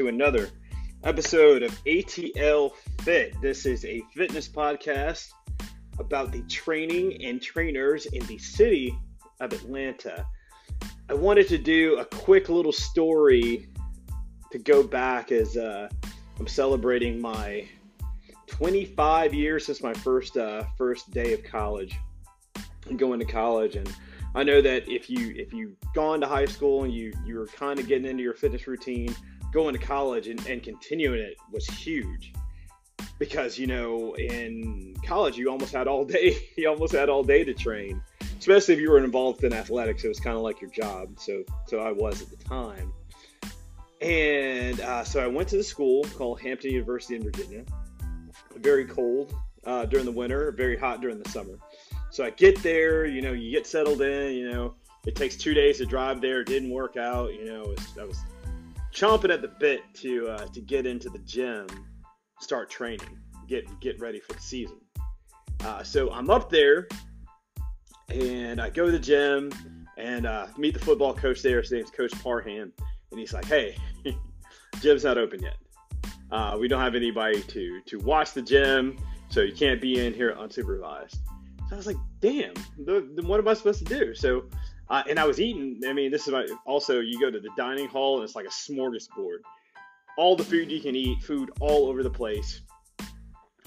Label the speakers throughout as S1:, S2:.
S1: to another episode of ATL Fit. This is a fitness podcast about the training and trainers in the city of Atlanta. I wanted to do a quick little story to go back as uh, I'm celebrating my 25 years since my first uh, first day of college going to college and I know that if you if you've gone to high school and you you were kind of getting into your fitness routine, going to college and, and continuing it was huge. Because you know, in college you almost had all day you almost had all day to train. Especially if you were involved in athletics, it was kind of like your job. So so I was at the time. And uh, so I went to the school called Hampton University in Virginia. Very cold uh, during the winter, very hot during the summer. So I get there, you know, you get settled in, you know, it takes two days to drive there. It didn't work out, you know, was, I was chomping at the bit to uh, to get into the gym, start training, get get ready for the season. Uh, so I'm up there, and I go to the gym and uh, meet the football coach there. His name's Coach Parham, and he's like, "Hey, gym's not open yet. Uh, we don't have anybody to to watch the gym, so you can't be in here unsupervised." So I was like, damn, then what am I supposed to do? So, uh, and I was eating. I mean, this is my, also, you go to the dining hall and it's like a smorgasbord. All the food you can eat, food all over the place.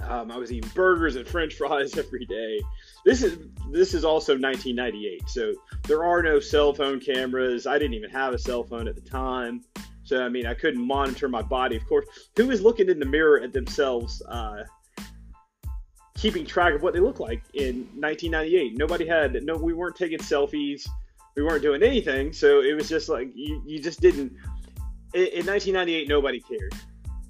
S1: Um, I was eating burgers and French fries every day. This is this is also 1998, so there are no cell phone cameras. I didn't even have a cell phone at the time, so I mean I couldn't monitor my body. Of course, who is looking in the mirror at themselves uh, keeping track of what they look like in 1998. Nobody had no. We weren't taking selfies. We weren't doing anything. So it was just like you, you just didn't. In, in 1998, nobody cared.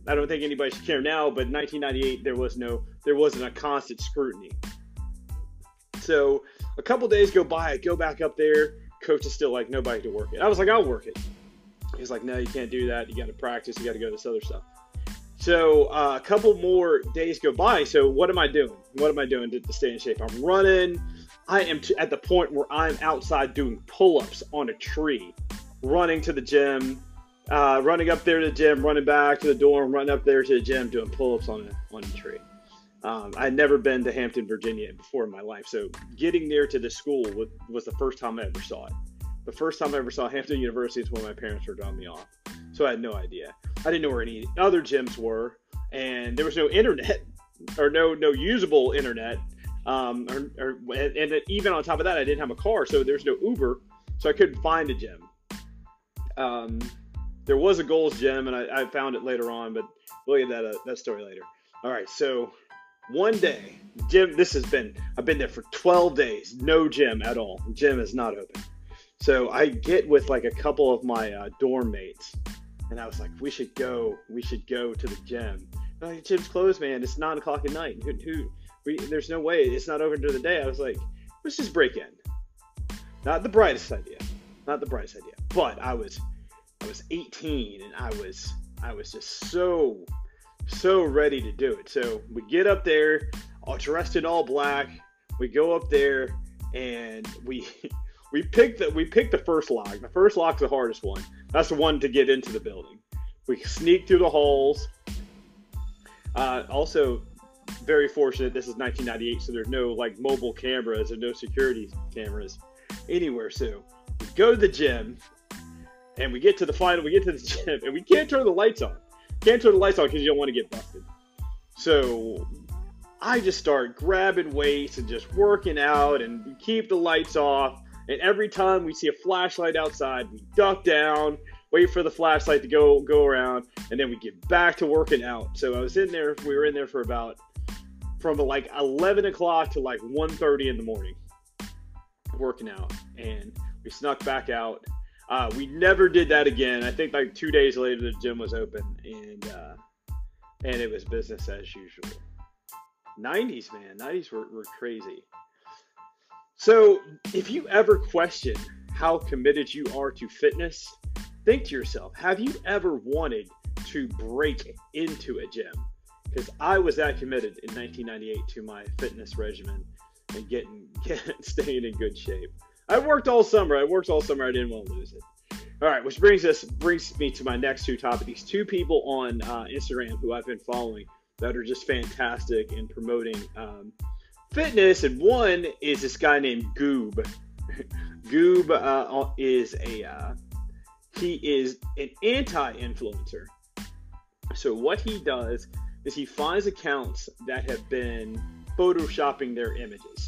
S1: I don't think anybody should care now, but 1998 there was no there wasn't a constant scrutiny. So a couple days go by, I go back up there. Coach is still like nobody to work it. I was like, I'll work it. He's like, no, you can't do that. You got to practice. You got to go to this other stuff. So uh, a couple more days go by. So what am I doing? What am I doing to, to stay in shape? I'm running. I am t- at the point where I'm outside doing pull-ups on a tree, running to the gym, uh, running up there to the gym, running back to the dorm, running up there to the gym, doing pull-ups on a on a tree. Um, I had never been to Hampton, Virginia before in my life, so getting there to the school was, was the first time I ever saw it. The first time I ever saw Hampton University is when my parents were dropping me off, so I had no idea. I didn't know where any other gyms were, and there was no internet or no no usable internet. Um, or, or, and even on top of that, I didn't have a car, so there's no Uber, so I couldn't find a gym. Um, there was a Gold's Gym, and I, I, found it later on, but we'll get that uh, that story later. All right, so one day, gym. This has been I've been there for 12 days, no gym at all. Gym is not open. So I get with like a couple of my uh, dorm mates, and I was like, we should go. We should go to the gym. Like, gym's closed, man. It's nine o'clock at night. Who, who we, there's no way. It's not open during the day. I was like, let's just break in. Not the brightest idea. Not the brightest idea. But I was, I was 18, and I was, I was just so, so ready to do it. So we get up there, all dressed in all black. We go up there, and we. we pick the we picked the first lock. The first lock's the hardest one. That's the one to get into the building. We sneak through the halls. Uh, also, very fortunate. This is 1998, so there's no like mobile cameras and no security cameras anywhere. So we go to the gym, and we get to the final. We get to the gym, and we can't turn the lights on. Can't turn the lights on because you don't want to get busted. So I just start grabbing weights and just working out and keep the lights off. And every time we see a flashlight outside, we duck down, wait for the flashlight to go go around, and then we get back to working out. So I was in there. We were in there for about from like 11 o'clock to like 1:30 in the morning, working out, and we snuck back out. Uh, we never did that again. I think like two days later, the gym was open, and uh, and it was business as usual. 90s, man. 90s were, were crazy. So, if you ever question how committed you are to fitness, think to yourself have you ever wanted to break into a gym? Because I was that committed in 1998 to my fitness regimen and getting, staying in good shape. I worked all summer. I worked all summer. I didn't want to lose it. All right, which brings us brings me to my next two topics. These two people on uh, Instagram who I've been following that are just fantastic in promoting um, fitness, and one is this guy named Goob. Goob uh, is a uh, he is an anti-influencer. So what he does is he finds accounts that have been photoshopping their images,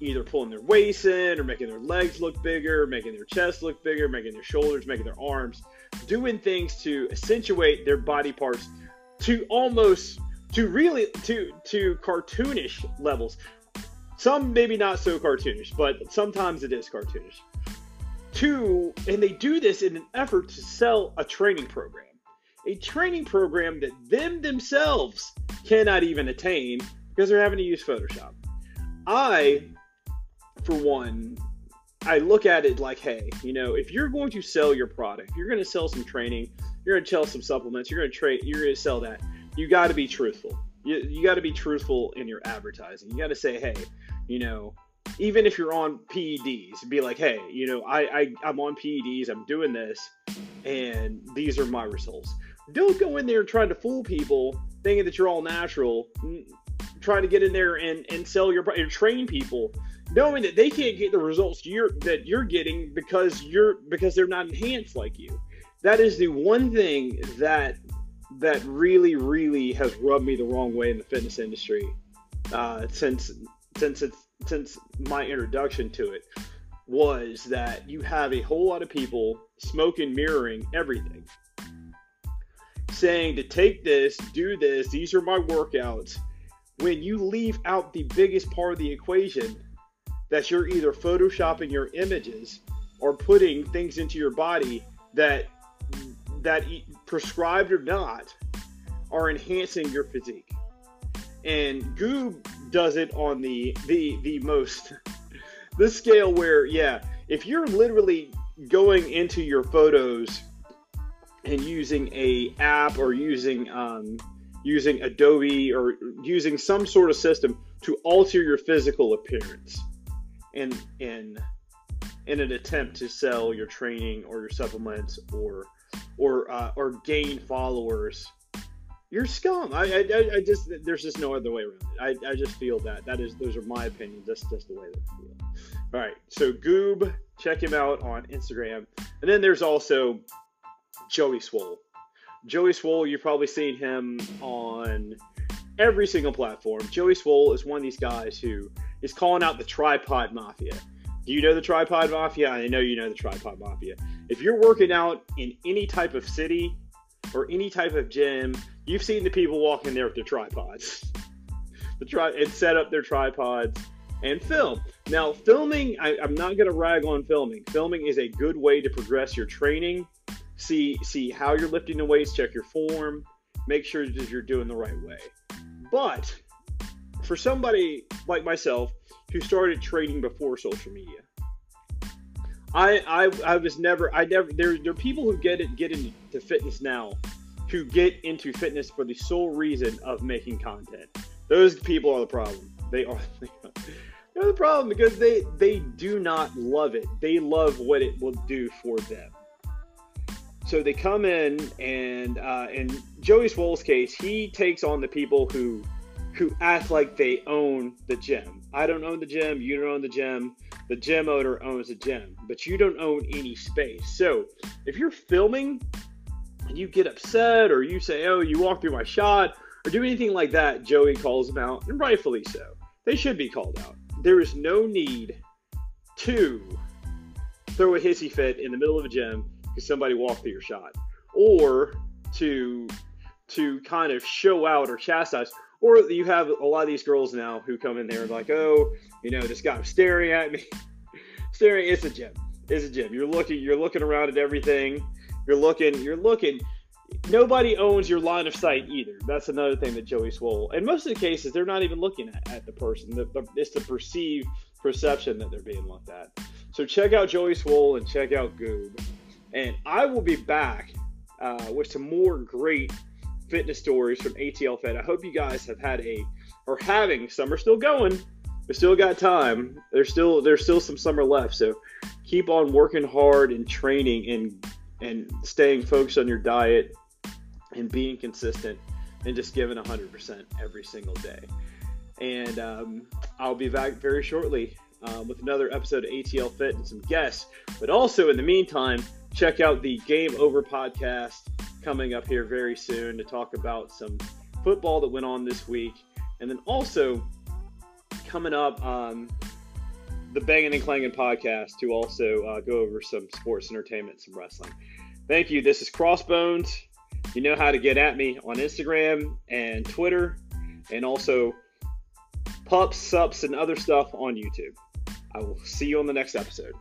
S1: either pulling their waist in or making their legs look bigger, making their chest look bigger, making their shoulders, making their arms, doing things to accentuate their body parts to almost to really to to cartoonish levels. Some maybe not so cartoonish, but sometimes it is cartoonish. Two, and they do this in an effort to sell a training program. A training program that them themselves cannot even attain because they're having to use Photoshop. I, for one, I look at it like, hey, you know, if you're going to sell your product, you're going to sell some training, you're going to sell some supplements, you're going to trade, you're going to sell that. You got to be truthful. You, you got to be truthful in your advertising. You got to say, hey, you know, even if you're on PEDs, be like, hey, you know, I, I I'm on PEDs, I'm doing this, and these are my results. Don't go in there trying to fool people, thinking that you're all natural, trying to get in there and, and sell your and train people, knowing that they can't get the results you're that you're getting because you're because they're not enhanced like you. That is the one thing that that really really has rubbed me the wrong way in the fitness industry uh, since since it's since my introduction to it was that you have a whole lot of people smoking mirroring everything saying to take this do this these are my workouts. When you leave out the biggest part of the equation that you're either photoshopping your images or putting things into your body that that prescribed or not are enhancing your physique. And Goob does it on the the the most the scale where yeah, if you're literally going into your photos and using a app or using um, using Adobe or using some sort of system to alter your physical appearance in in in an attempt to sell your training or your supplements or or uh, or gain followers you're scum. I, I, I just there's just no other way around it. I, I just feel that that is those are my opinions. That's just the way that I feel. All right, so Goob, check him out on Instagram, and then there's also Joey Swole. Joey Swole, you've probably seen him on every single platform. Joey Swole is one of these guys who is calling out the tripod mafia. Do you know the tripod mafia? I know you know the tripod mafia. If you're working out in any type of city or any type of gym You've seen the people walk in there with their tripods, the try and set up their tripods and film. Now, filming, I, am not going to rag on filming. Filming is a good way to progress your training. See see how you're lifting the weights, check your form, make sure that you're doing the right way. But for somebody like myself who started training before social media, I I, I was never I never there there are people who get it get into fitness now who get into fitness for the sole reason of making content. Those people are the problem. They are they're the problem because they they do not love it. They love what it will do for them. So they come in and uh, in Joey Swole's case, he takes on the people who who act like they own the gym. I don't own the gym. You don't own the gym. The gym owner owns the gym, but you don't own any space. So if you're filming and you get upset or you say, oh, you walk through my shot or do anything like that, Joey calls them out, and rightfully so. They should be called out. There is no need to throw a hissy fit in the middle of a gym because somebody walked through your shot or to to kind of show out or chastise or you have a lot of these girls now who come in there and like oh you know this guy was staring at me staring it's a gym it's a gym you're looking you're looking around at everything you're looking, you're looking. Nobody owns your line of sight either. That's another thing that Joey Swole. And most of the cases, they're not even looking at, at the person. The, the, it's the perceived perception that they're being looked at. So check out Joey Swole and check out Goob. And I will be back uh, with some more great fitness stories from ATL Fit. I hope you guys have had a or having are still going. We still got time. There's still there's still some summer left. So keep on working hard and training and and staying focused on your diet and being consistent and just giving 100% every single day. And um, I'll be back very shortly um, with another episode of ATL Fit and some guests. But also, in the meantime, check out the Game Over podcast coming up here very soon to talk about some football that went on this week. And then also coming up on the Banging and Clanging podcast to also uh, go over some sports entertainment, some wrestling. Thank you. This is Crossbones. You know how to get at me on Instagram and Twitter, and also pups, sups, and other stuff on YouTube. I will see you on the next episode.